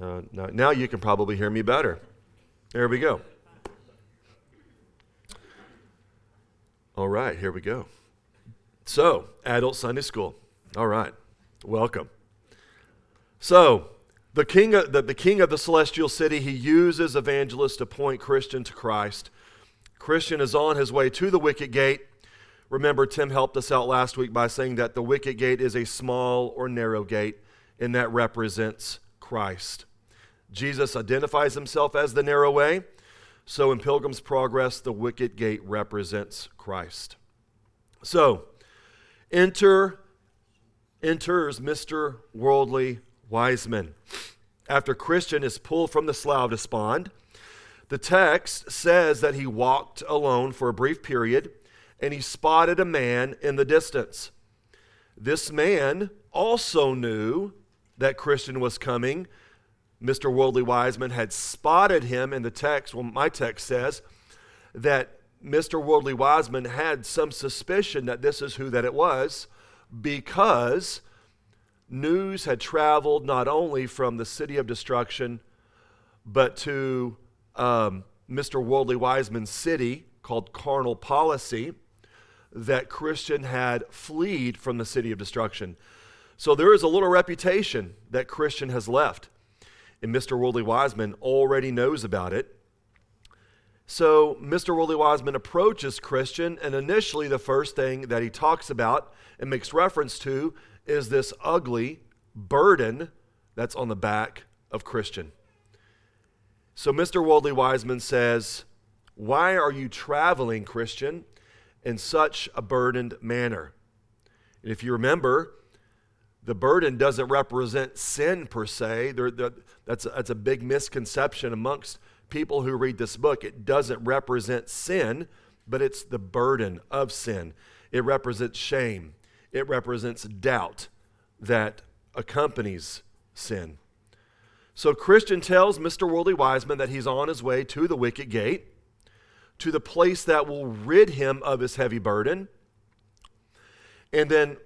Uh, now, now you can probably hear me better. There we go. All right, here we go. So, adult Sunday school. All right, welcome. So, the king, of, the, the king of the celestial city, he uses evangelists to point Christian to Christ. Christian is on his way to the wicket gate. Remember, Tim helped us out last week by saying that the wicket gate is a small or narrow gate, and that represents Christ. Jesus identifies himself as the narrow way. So in Pilgrim's Progress, the wicket gate represents Christ. So, enter enters Mr. Worldly Wiseman. After Christian is pulled from the slough despond, the text says that he walked alone for a brief period and he spotted a man in the distance. This man also knew that Christian was coming Mr. Worldly Wiseman had spotted him in the text. Well, my text says that Mr. Worldly Wiseman had some suspicion that this is who that it was because news had traveled not only from the city of destruction, but to um, Mr. Worldly Wiseman's city called Carnal Policy, that Christian had fled from the city of destruction. So there is a little reputation that Christian has left and Mr. Worldly Wiseman already knows about it. So Mr. Worldly Wiseman approaches Christian, and initially the first thing that he talks about and makes reference to is this ugly burden that's on the back of Christian. So Mr. Worldly Wiseman says, Why are you traveling, Christian, in such a burdened manner? And if you remember, the burden doesn't represent sin per se. They're, they're, that's, a, that's a big misconception amongst people who read this book. It doesn't represent sin, but it's the burden of sin. It represents shame, it represents doubt that accompanies sin. So Christian tells Mr. Worldly Wiseman that he's on his way to the wicket gate, to the place that will rid him of his heavy burden. And then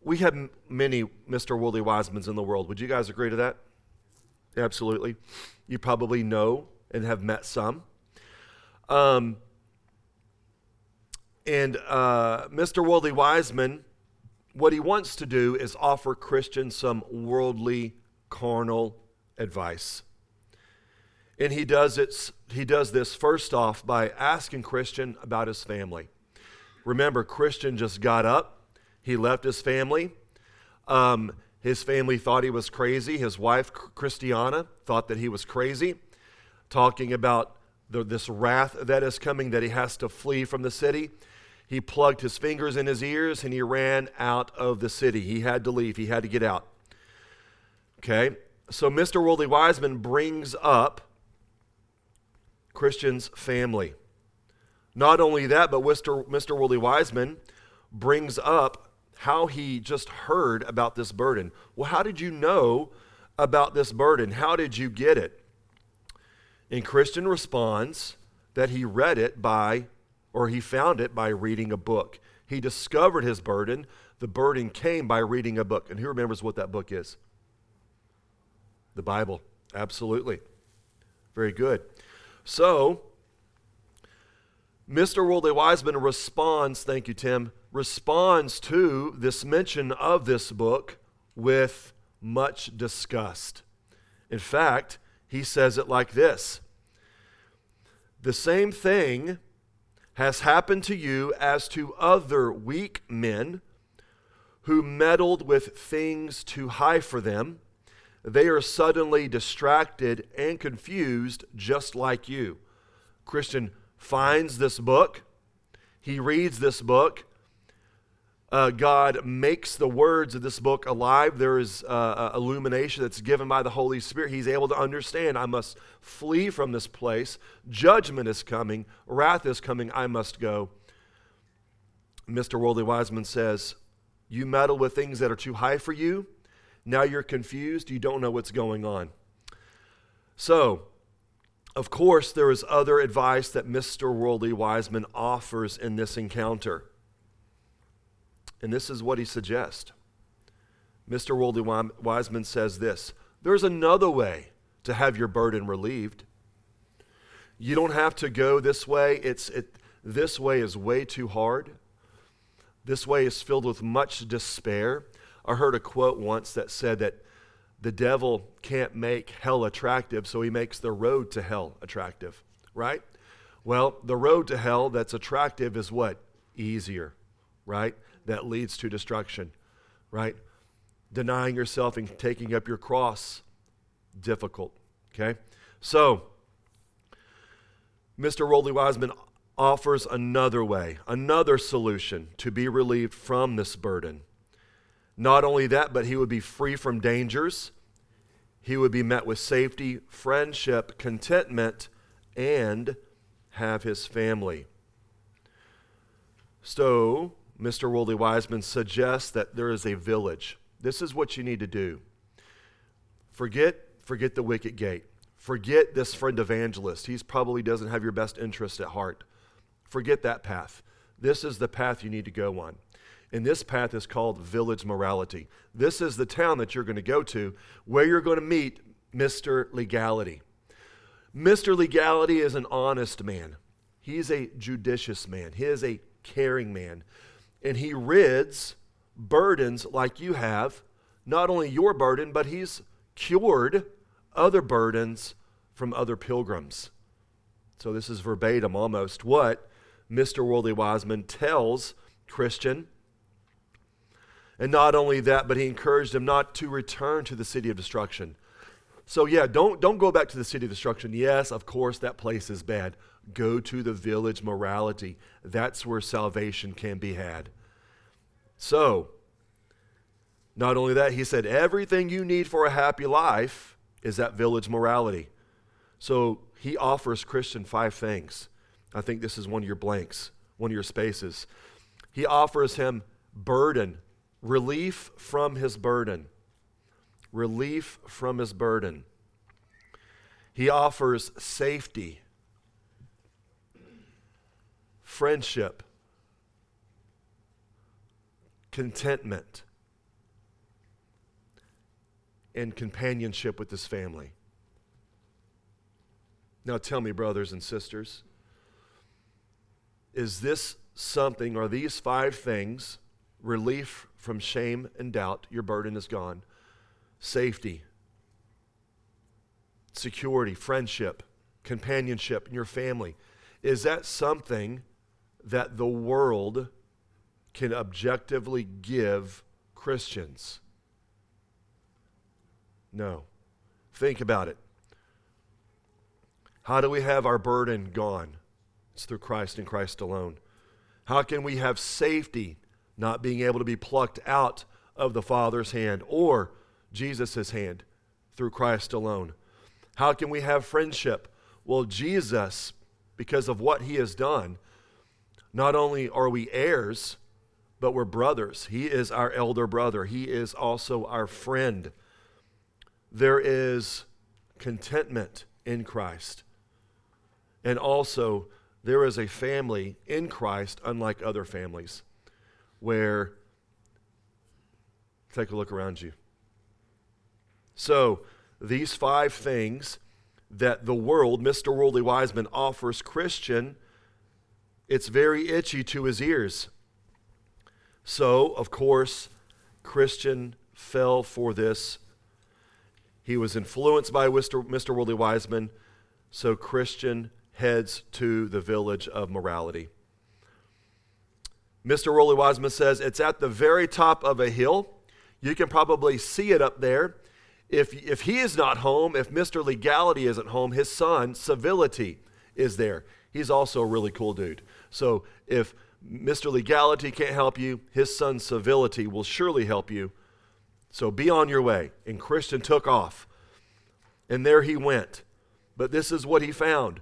we have many Mr. Worldly Wisemans in the world. Would you guys agree to that? Absolutely. You probably know and have met some. Um, and uh, Mr. Worldly Wiseman, what he wants to do is offer Christians some worldly, carnal advice. And he does, it, he does this first off by asking Christian about his family. Remember, Christian just got up, he left his family. Um, his family thought he was crazy. His wife, Christiana, thought that he was crazy, talking about the, this wrath that is coming, that he has to flee from the city. He plugged his fingers in his ears and he ran out of the city. He had to leave, he had to get out. Okay, so Mr. Worldly Wiseman brings up Christian's family. Not only that, but Mr. Mr. Worldly Wiseman brings up how he just heard about this burden. Well, how did you know about this burden? How did you get it? And Christian responds that he read it by, or he found it by reading a book. He discovered his burden. The burden came by reading a book. And who remembers what that book is? The Bible. Absolutely. Very good. So, Mr. Worldly Wiseman responds, thank you, Tim, responds to this mention of this book with much disgust. In fact, he says it like this The same thing has happened to you as to other weak men who meddled with things too high for them. They are suddenly distracted and confused, just like you. Christian finds this book, he reads this book, uh, God makes the words of this book alive. There is uh, illumination that's given by the Holy Spirit. He's able to understand I must flee from this place. Judgment is coming, wrath is coming. I must go. Mr. Worldly Wiseman says, You meddle with things that are too high for you. Now you're confused. You don't know what's going on. So, of course, there is other advice that Mr. Worldly Wiseman offers in this encounter. And this is what he suggests. Mr. Worldly Wiseman says this There's another way to have your burden relieved. You don't have to go this way. It's, it, this way is way too hard. This way is filled with much despair. I heard a quote once that said that the devil can't make hell attractive, so he makes the road to hell attractive, right? Well, the road to hell that's attractive is what? Easier, right? That leads to destruction, right? Denying yourself and taking up your cross, difficult, okay? So, Mr. Worldly Wiseman offers another way, another solution to be relieved from this burden. Not only that, but he would be free from dangers. He would be met with safety, friendship, contentment, and have his family. So, Mr. Worldly Wiseman suggests that there is a village. This is what you need to do. Forget, forget the wicket gate. Forget this friend evangelist. He probably doesn't have your best interest at heart. Forget that path. This is the path you need to go on. And this path is called village morality. This is the town that you're going to go to where you're going to meet Mr. Legality. Mr. Legality is an honest man, he's a judicious man, he is a caring man. And he rids burdens like you have, not only your burden, but he's cured other burdens from other pilgrims. So this is verbatim almost what Mr. Worldly Wiseman tells Christian. And not only that, but he encouraged him not to return to the city of destruction. So yeah, don't don't go back to the city of destruction. Yes, of course that place is bad. Go to the village morality. That's where salvation can be had. So, not only that, he said everything you need for a happy life is that village morality. So, he offers Christian five things. I think this is one of your blanks, one of your spaces. He offers him burden, relief from his burden. Relief from his burden. He offers safety, friendship, contentment, and companionship with his family. Now tell me, brothers and sisters, is this something, are these five things, relief from shame and doubt, your burden is gone, safety, security, friendship, companionship in your family, is that something that the world can objectively give Christians? No. Think about it. How do we have our burden gone? It's through Christ and Christ alone. How can we have safety, not being able to be plucked out of the Father's hand or Jesus' hand through Christ alone? How can we have friendship? Well, Jesus, because of what he has done, not only are we heirs, but we're brothers. He is our elder brother, he is also our friend. There is contentment in Christ. And also, there is a family in Christ, unlike other families, where take a look around you. So, these five things that the world, Mr. Worldly Wiseman, offers Christian, it's very itchy to his ears. So, of course, Christian fell for this. He was influenced by Mr. Worldly Wiseman, so Christian heads to the village of morality. Mr. Worldly Wiseman says it's at the very top of a hill. You can probably see it up there. If, if he is not home, if Mr. Legality isn't home, his son, Civility, is there. He's also a really cool dude. So if Mr. Legality can't help you, his son, Civility, will surely help you. So be on your way. And Christian took off. And there he went. But this is what he found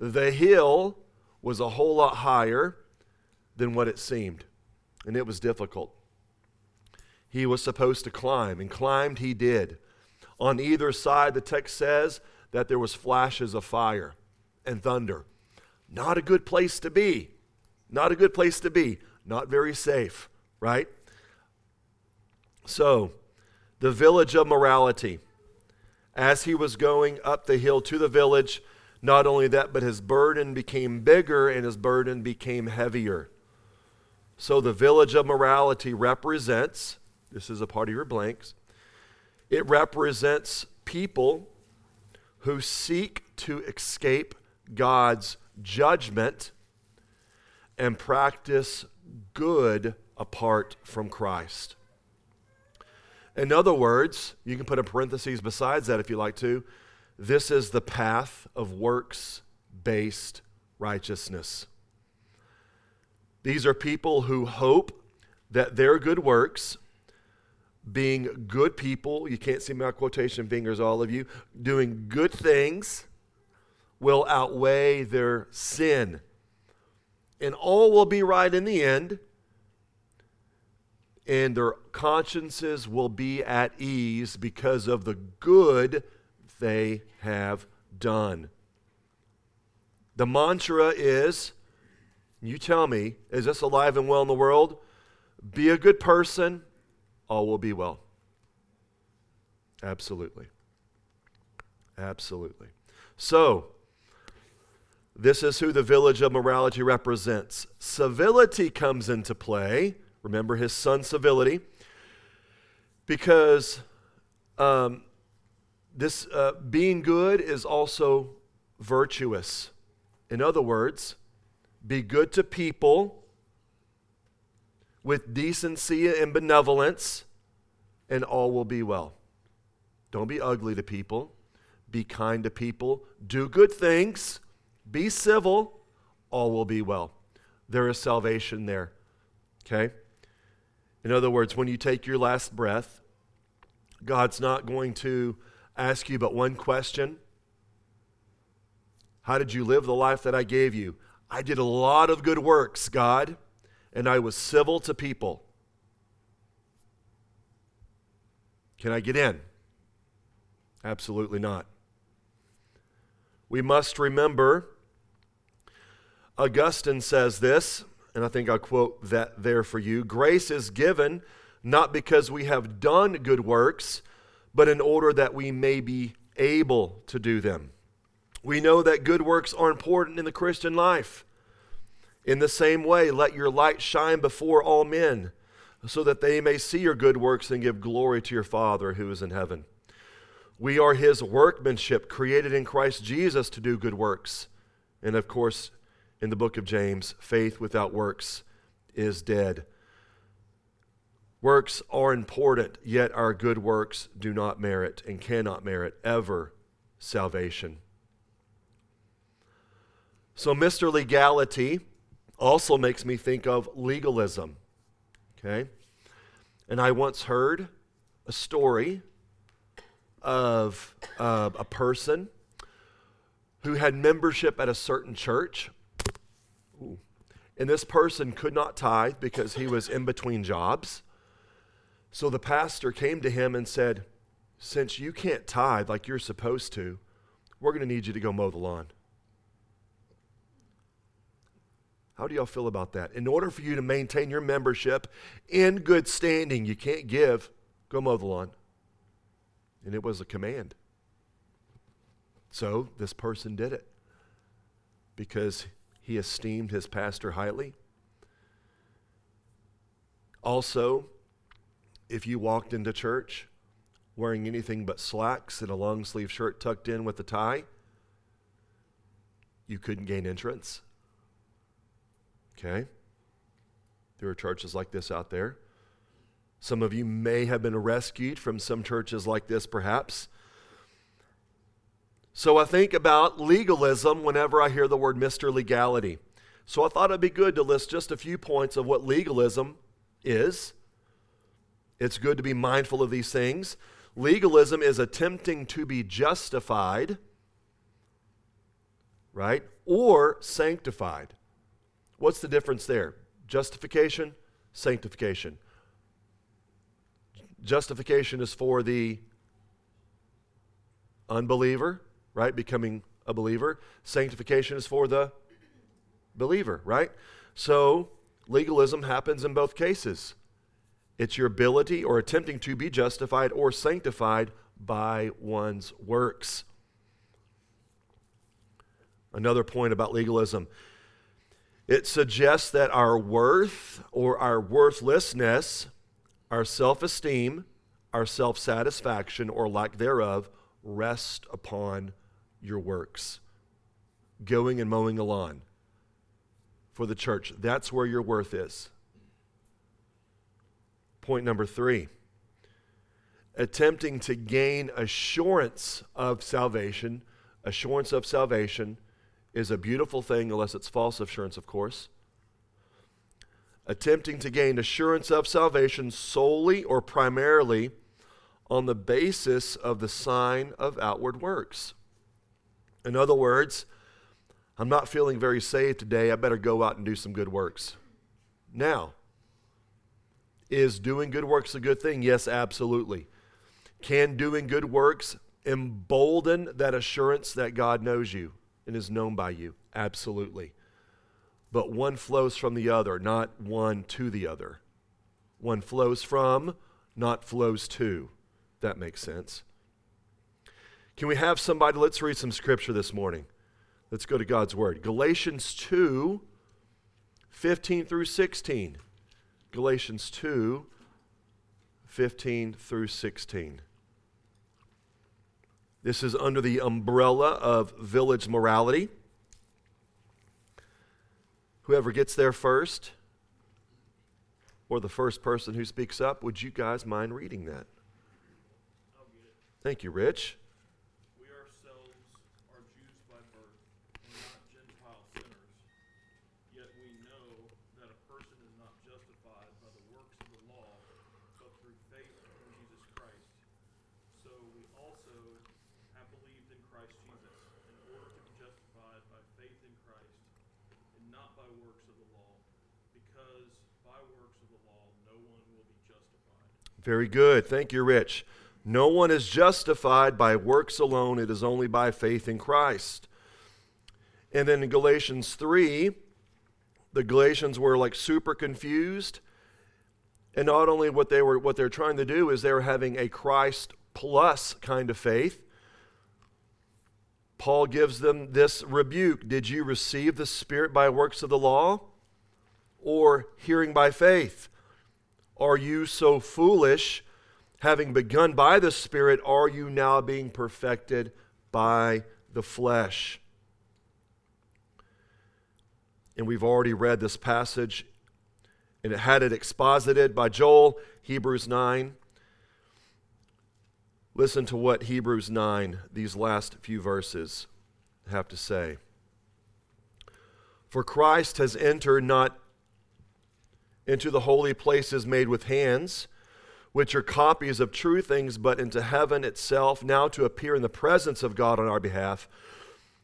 the hill was a whole lot higher than what it seemed, and it was difficult. He was supposed to climb, and climbed he did. On either side, the text says that there was flashes of fire and thunder. Not a good place to be. Not a good place to be. Not very safe, right? So, the village of morality. As he was going up the hill to the village, not only that, but his burden became bigger and his burden became heavier. So the village of morality represents, this is a part of your blanks, it represents people who seek to escape God's judgment and practice good apart from Christ. In other words, you can put a parenthesis besides that if you like to. This is the path of works based righteousness. These are people who hope that their good works, being good people, you can't see my quotation fingers, all of you, doing good things, will outweigh their sin. And all will be right in the end, and their consciences will be at ease because of the good they have done. The mantra is you tell me, is this alive and well in the world? Be a good person, all will be well. Absolutely. Absolutely. So, this is who the village of morality represents. Civility comes into play. Remember his son, civility. Because um, this uh, being good is also virtuous. In other words, be good to people with decency and benevolence, and all will be well. Don't be ugly to people. Be kind to people. Do good things. Be civil. All will be well. There is salvation there. Okay? In other words, when you take your last breath, God's not going to ask you but one question How did you live the life that I gave you? I did a lot of good works, God, and I was civil to people. Can I get in? Absolutely not. We must remember, Augustine says this, and I think I'll quote that there for you grace is given not because we have done good works, but in order that we may be able to do them. We know that good works are important in the Christian life. In the same way, let your light shine before all men, so that they may see your good works and give glory to your Father who is in heaven. We are his workmanship, created in Christ Jesus to do good works. And of course, in the book of James, faith without works is dead. Works are important, yet our good works do not merit and cannot merit ever salvation. So, Mr. Legality also makes me think of legalism. Okay? And I once heard a story of uh, a person who had membership at a certain church. Ooh. And this person could not tithe because he was in between jobs. So the pastor came to him and said, Since you can't tithe like you're supposed to, we're going to need you to go mow the lawn. How do y'all feel about that? In order for you to maintain your membership in good standing, you can't give, go mow the lawn. And it was a command. So this person did it because he esteemed his pastor highly. Also, if you walked into church wearing anything but slacks and a long sleeve shirt tucked in with a tie, you couldn't gain entrance. Okay? There are churches like this out there. Some of you may have been rescued from some churches like this, perhaps. So I think about legalism whenever I hear the word Mr. Legality. So I thought it'd be good to list just a few points of what legalism is. It's good to be mindful of these things. Legalism is attempting to be justified, right? Or sanctified. What's the difference there? Justification, sanctification. Justification is for the unbeliever, right? Becoming a believer. Sanctification is for the believer, right? So legalism happens in both cases. It's your ability or attempting to be justified or sanctified by one's works. Another point about legalism it suggests that our worth or our worthlessness, our self esteem, our self satisfaction or lack thereof rest upon your works. Going and mowing a lawn for the church, that's where your worth is. Point number three attempting to gain assurance of salvation, assurance of salvation is a beautiful thing, unless it's false assurance, of course. Attempting to gain assurance of salvation solely or primarily on the basis of the sign of outward works. In other words, I'm not feeling very saved today. I better go out and do some good works. Now, is doing good works a good thing? Yes, absolutely. Can doing good works embolden that assurance that God knows you? And is known by you. Absolutely. But one flows from the other, not one to the other. One flows from, not flows to. That makes sense. Can we have somebody? Let's read some scripture this morning. Let's go to God's Word. Galatians 2 15 through 16. Galatians 2 15 through 16. This is under the umbrella of village morality. Whoever gets there first, or the first person who speaks up, would you guys mind reading that? Thank you, Rich. Very good. Thank you, Rich. No one is justified by works alone, it is only by faith in Christ. And then in Galatians 3, the Galatians were like super confused. And not only what they were what they're trying to do is they're having a Christ plus kind of faith. Paul gives them this rebuke Did you receive the Spirit by works of the law or hearing by faith? Are you so foolish? Having begun by the Spirit, are you now being perfected by the flesh? And we've already read this passage and it had it exposited by Joel, Hebrews 9. Listen to what Hebrews 9, these last few verses, have to say. For Christ has entered not into the holy places made with hands, which are copies of true things, but into heaven itself, now to appear in the presence of God on our behalf.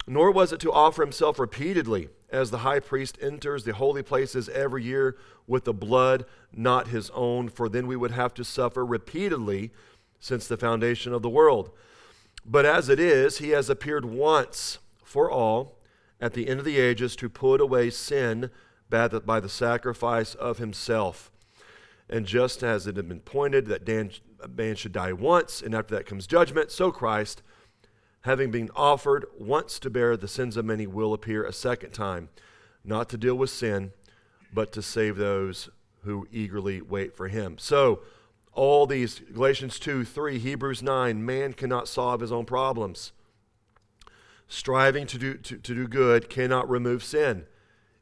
Nor was it to offer himself repeatedly, as the high priest enters the holy places every year with the blood not his own, for then we would have to suffer repeatedly since the foundation of the world. But as it is, he has appeared once for all at the end of the ages to put away sin by the sacrifice of himself. And just as it had been pointed that Dan, man should die once, and after that comes judgment, so Christ, having been offered once to bear the sins of many, will appear a second time, not to deal with sin, but to save those who eagerly wait for him. So, all these Galatians 2, 3, Hebrews 9, man cannot solve his own problems. Striving to do, to, to do good cannot remove sin.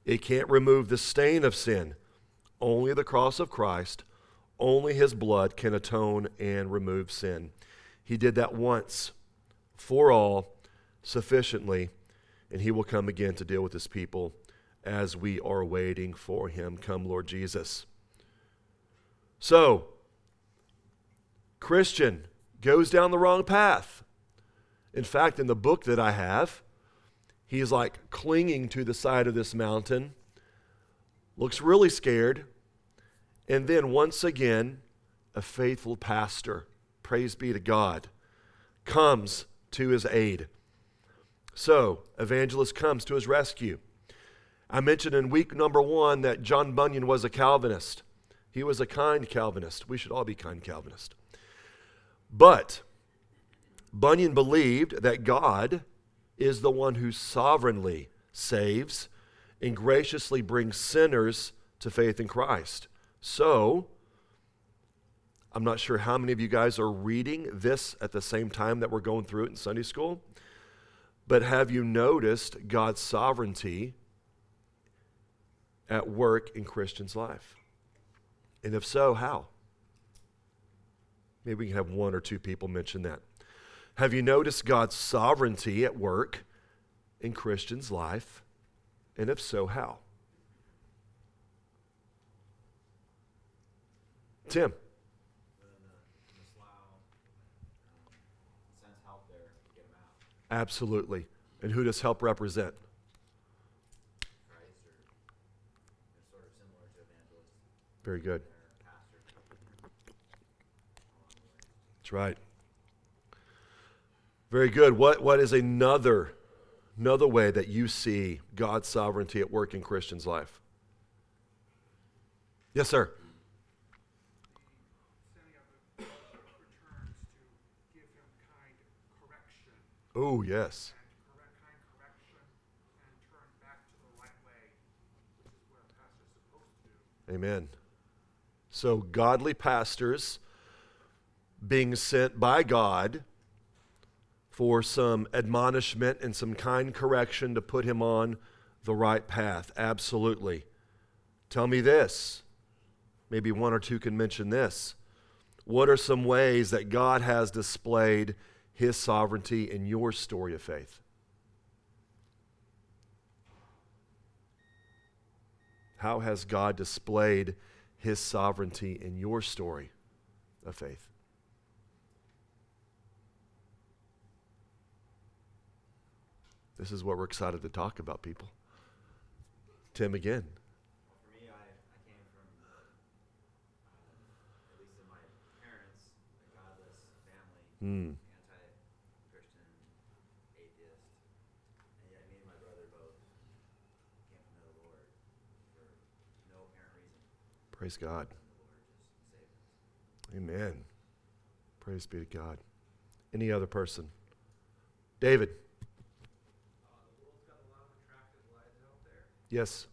It can't remove the stain of sin. Only the cross of Christ, only his blood can atone and remove sin. He did that once for all, sufficiently, and he will come again to deal with his people as we are waiting for him. Come, Lord Jesus. So, Christian goes down the wrong path. In fact, in the book that I have, He's like clinging to the side of this mountain, looks really scared. And then once again, a faithful pastor, praise be to God, comes to his aid. So, evangelist comes to his rescue. I mentioned in week number one that John Bunyan was a Calvinist. He was a kind Calvinist. We should all be kind Calvinists. But Bunyan believed that God is the one who sovereignly saves and graciously brings sinners to faith in Christ. So, I'm not sure how many of you guys are reading this at the same time that we're going through it in Sunday school, but have you noticed God's sovereignty at work in Christians' life? And if so, how? Maybe we can have one or two people mention that. Have you noticed God's sovereignty at work in Christians' life? And if so, how? Tim. Absolutely. And who does help represent? Very good. Right. Very good. What, what is another, another way that you see God's sovereignty at work in Christians' life? Yes, sir. Oh, yes. Amen. So, godly pastors being sent by God for some admonishment and some kind correction to put him on the right path. Absolutely. Tell me this. Maybe one or two can mention this. What are some ways that God has displayed his sovereignty in your story of faith. How has God displayed his sovereignty in your story of faith? This is what we're excited to talk about, people. Tim again. For me, I, I came from, uh, at least in my parents, a godless family. Hmm. Praise God. Amen. Praise be to God. Any other person? David. Yes.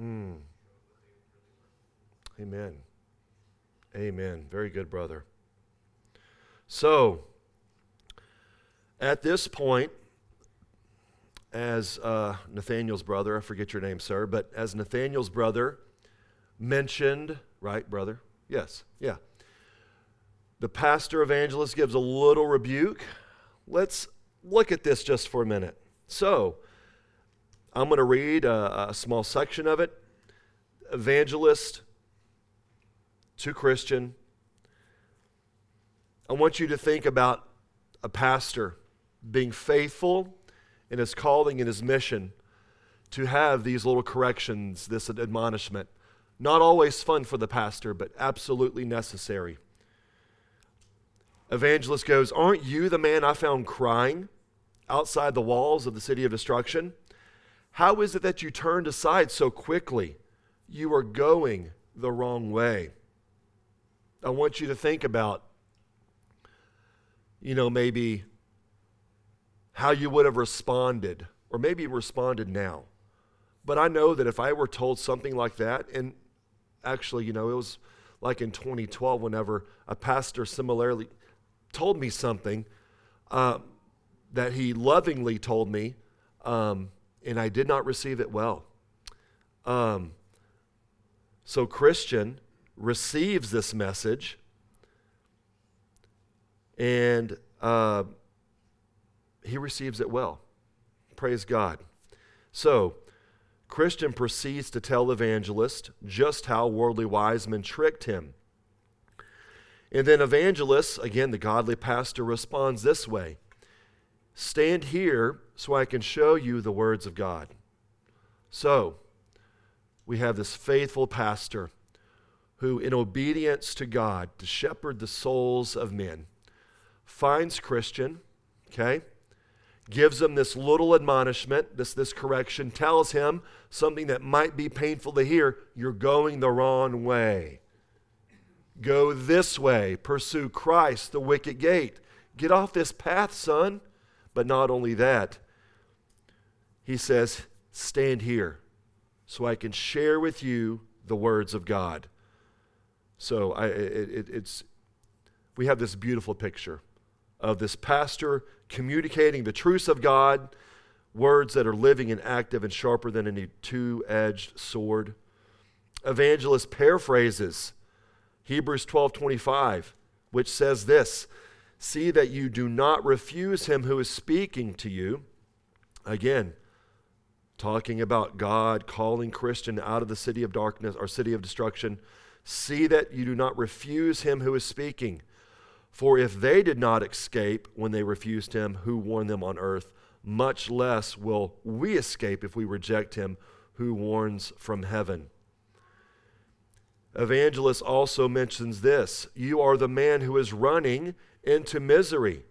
Mm. Amen. Amen. Very good, brother. So, at this point, as uh, Nathaniel's brother, I forget your name, sir, but as Nathaniel's brother mentioned, right, brother? Yes, yeah. The pastor evangelist gives a little rebuke. Let's look at this just for a minute. So, I'm going to read a, a small section of it. Evangelist to Christian. I want you to think about a pastor being faithful in his calling and his mission to have these little corrections, this admonishment. Not always fun for the pastor, but absolutely necessary. Evangelist goes, Aren't you the man I found crying outside the walls of the city of destruction? How is it that you turned aside so quickly? You are going the wrong way. I want you to think about, you know, maybe how you would have responded, or maybe responded now. But I know that if I were told something like that, and actually, you know, it was like in 2012 whenever a pastor similarly told me something uh, that he lovingly told me. Um, and I did not receive it well. Um, so, Christian receives this message and uh, he receives it well. Praise God. So, Christian proceeds to tell evangelist just how Worldly Wiseman tricked him. And then evangelist, again, the godly pastor, responds this way Stand here so I can show you the words of God. So, we have this faithful pastor who, in obedience to God, to shepherd the souls of men, finds Christian, okay, gives him this little admonishment, this, this correction, tells him something that might be painful to hear you're going the wrong way. Go this way, pursue Christ, the wicket gate. Get off this path, son. But not only that, he says, Stand here so I can share with you the words of God. So I, it, it, it's, we have this beautiful picture of this pastor communicating the truths of God, words that are living and active and sharper than any two edged sword. Evangelist paraphrases Hebrews 12 25, which says this See that you do not refuse him who is speaking to you. Again, talking about God calling Christian out of the city of darkness or city of destruction. See that you do not refuse him who is speaking. For if they did not escape when they refused him who warned them on earth, much less will we escape if we reject him who warns from heaven. Evangelist also mentions this You are the man who is running into misery.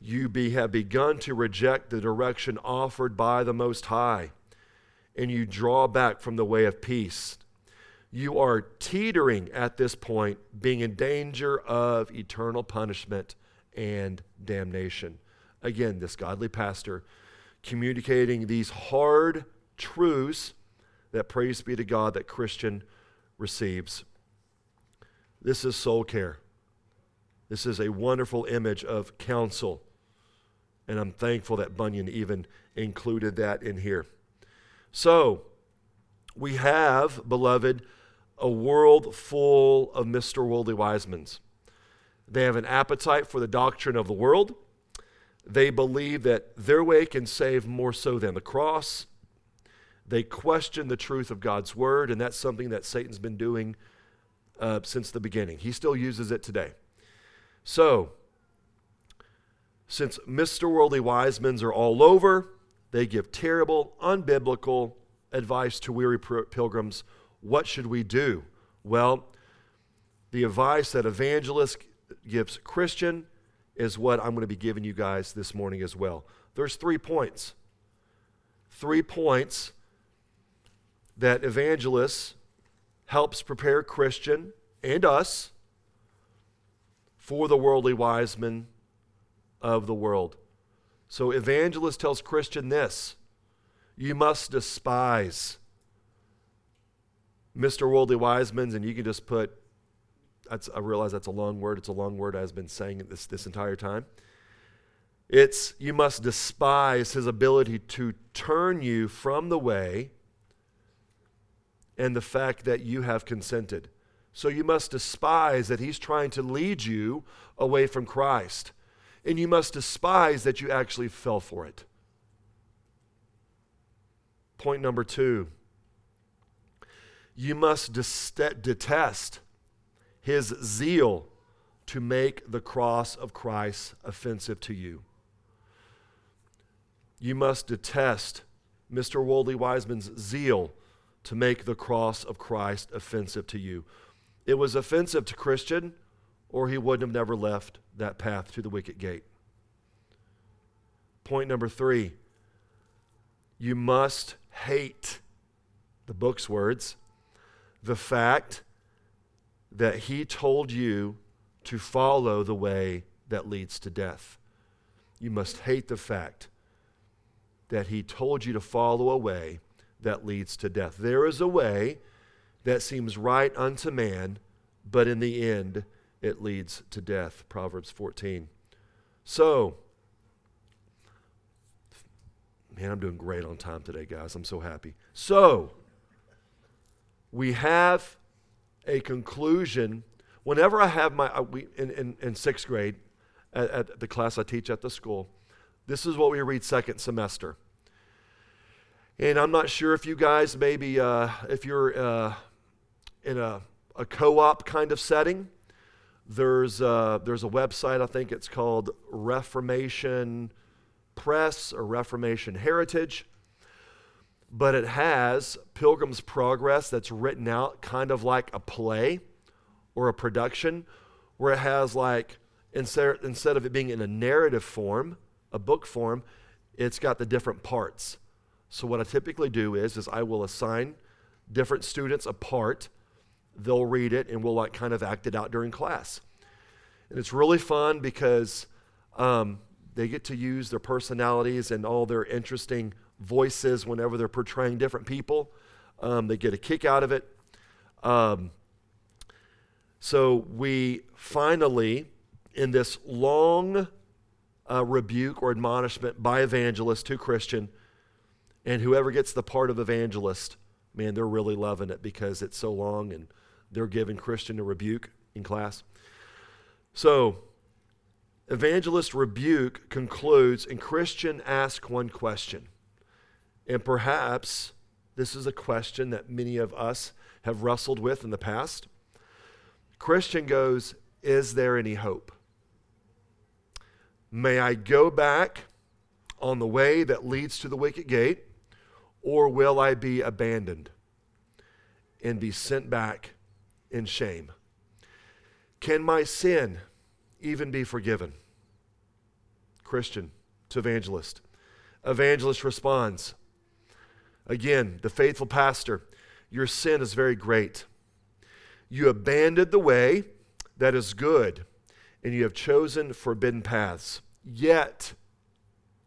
You be, have begun to reject the direction offered by the Most High, and you draw back from the way of peace. You are teetering at this point, being in danger of eternal punishment and damnation. Again, this godly pastor communicating these hard truths that praise be to God that Christian receives. This is soul care. This is a wonderful image of counsel. And I'm thankful that Bunyan even included that in here. So, we have, beloved, a world full of Mr. Worldly Wisemans. They have an appetite for the doctrine of the world. They believe that their way can save more so than the cross. They question the truth of God's word, and that's something that Satan's been doing uh, since the beginning. He still uses it today. So, since Mr. Worldly Wisemans are all over, they give terrible, unbiblical advice to weary pilgrims. What should we do? Well, the advice that evangelist gives Christian is what I'm going to be giving you guys this morning as well. There's three points. Three points that evangelist helps prepare Christian and us for the worldly wiseman of the world. So, evangelist tells Christian this you must despise Mr. Worldly Wiseman's, and you can just put, that's, I realize that's a long word. It's a long word I've been saying it this, this entire time. It's you must despise his ability to turn you from the way and the fact that you have consented. So you must despise that he's trying to lead you away from Christ. And you must despise that you actually fell for it. Point number two you must detest his zeal to make the cross of Christ offensive to you. You must detest Mr. Worldly Wiseman's zeal to make the cross of Christ offensive to you. It was offensive to Christian, or he wouldn't have never left that path to the wicket gate. Point number three you must hate the book's words the fact that he told you to follow the way that leads to death. You must hate the fact that he told you to follow a way that leads to death. There is a way that seems right unto man, but in the end it leads to death. Proverbs 14. So, man, I'm doing great on time today, guys. I'm so happy. So, we have a conclusion. Whenever I have my, uh, we, in, in, in sixth grade, at, at the class I teach at the school, this is what we read second semester. And I'm not sure if you guys maybe, uh, if you're uh, in a, a co op kind of setting, there's a, uh, there's a website, I think it's called Reformation Press or Reformation Heritage but it has Pilgrim's Progress that's written out kind of like a play or a production, where it has like, instead, instead of it being in a narrative form, a book form, it's got the different parts. So what I typically do is, is I will assign different students a part. They'll read it and we'll like kind of act it out during class. And it's really fun because um, they get to use their personalities and all their interesting voices whenever they're portraying different people. Um, they get a kick out of it. Um, so we finally, in this long uh, rebuke or admonishment by evangelist to Christian, and whoever gets the part of evangelist, man, they're really loving it because it's so long and they're giving Christian a rebuke in class. So, evangelist rebuke concludes, and Christian asks one question. And perhaps this is a question that many of us have wrestled with in the past. Christian goes, Is there any hope? May I go back on the way that leads to the wicket gate, or will I be abandoned and be sent back in shame? Can my sin even be forgiven? Christian to evangelist. Evangelist responds, Again, the faithful pastor, your sin is very great. You abandoned the way that is good, and you have chosen forbidden paths. Yet,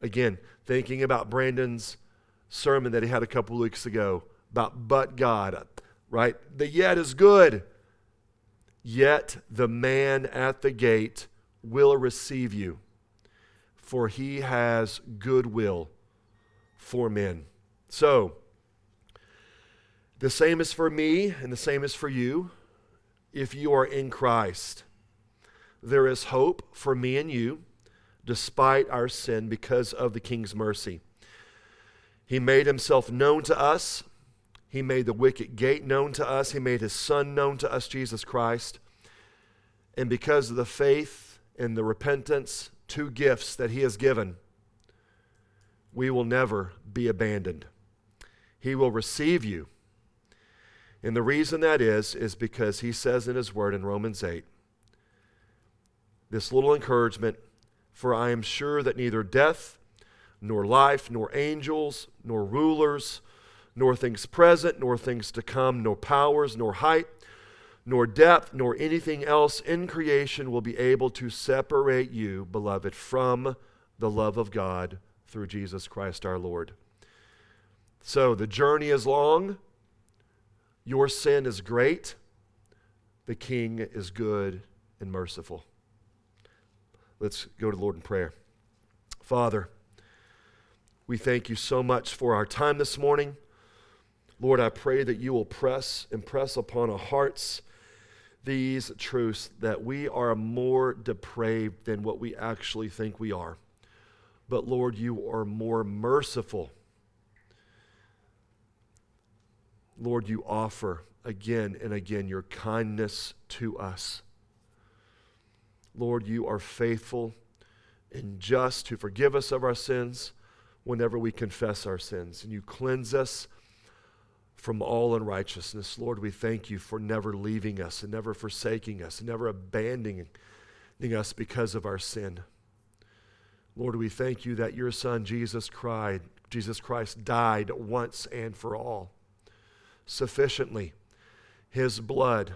again, thinking about Brandon's sermon that he had a couple weeks ago about but God, right? The yet is good. Yet the man at the gate will receive you, for he has goodwill for men. So, the same is for me, and the same is for you if you are in Christ. There is hope for me and you despite our sin because of the King's mercy. He made himself known to us. He made the wicket gate known to us. He made his Son known to us, Jesus Christ. And because of the faith and the repentance, two gifts that he has given, we will never be abandoned. He will receive you. And the reason that is, is because he says in his word in Romans 8, this little encouragement, for I am sure that neither death, nor life, nor angels, nor rulers, nor things present, nor things to come, nor powers, nor height, nor depth, nor anything else in creation will be able to separate you, beloved, from the love of God through Jesus Christ our Lord. So the journey is long. Your sin is great. The King is good and merciful. Let's go to the Lord in prayer. Father, we thank you so much for our time this morning. Lord, I pray that you will press, impress upon our hearts these truths that we are more depraved than what we actually think we are. But Lord, you are more merciful Lord, you offer again and again your kindness to us. Lord, you are faithful and just to forgive us of our sins whenever we confess our sins. And you cleanse us from all unrighteousness. Lord, we thank you for never leaving us and never forsaking us and never abandoning us because of our sin. Lord, we thank you that your Son, Jesus Christ, Jesus Christ died once and for all sufficiently. His blood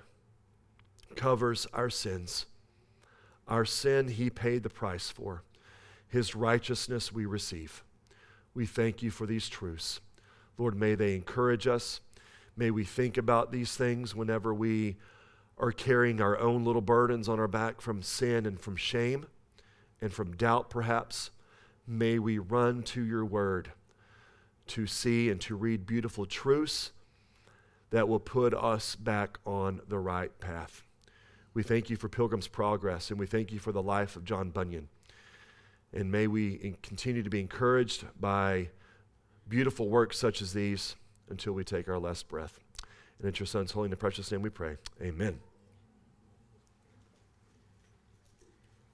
covers our sins. Our sin, He paid the price for. His righteousness we receive. We thank you for these truths. Lord, may they encourage us. May we think about these things whenever we are carrying our own little burdens on our back from sin and from shame and from doubt, perhaps. May we run to your word to see and to read beautiful truths that will put us back on the right path. We thank you for Pilgrim's Progress, and we thank you for the life of John Bunyan. And may we continue to be encouraged by beautiful works such as these until we take our last breath. And in your Son's holy and precious name we pray. Amen.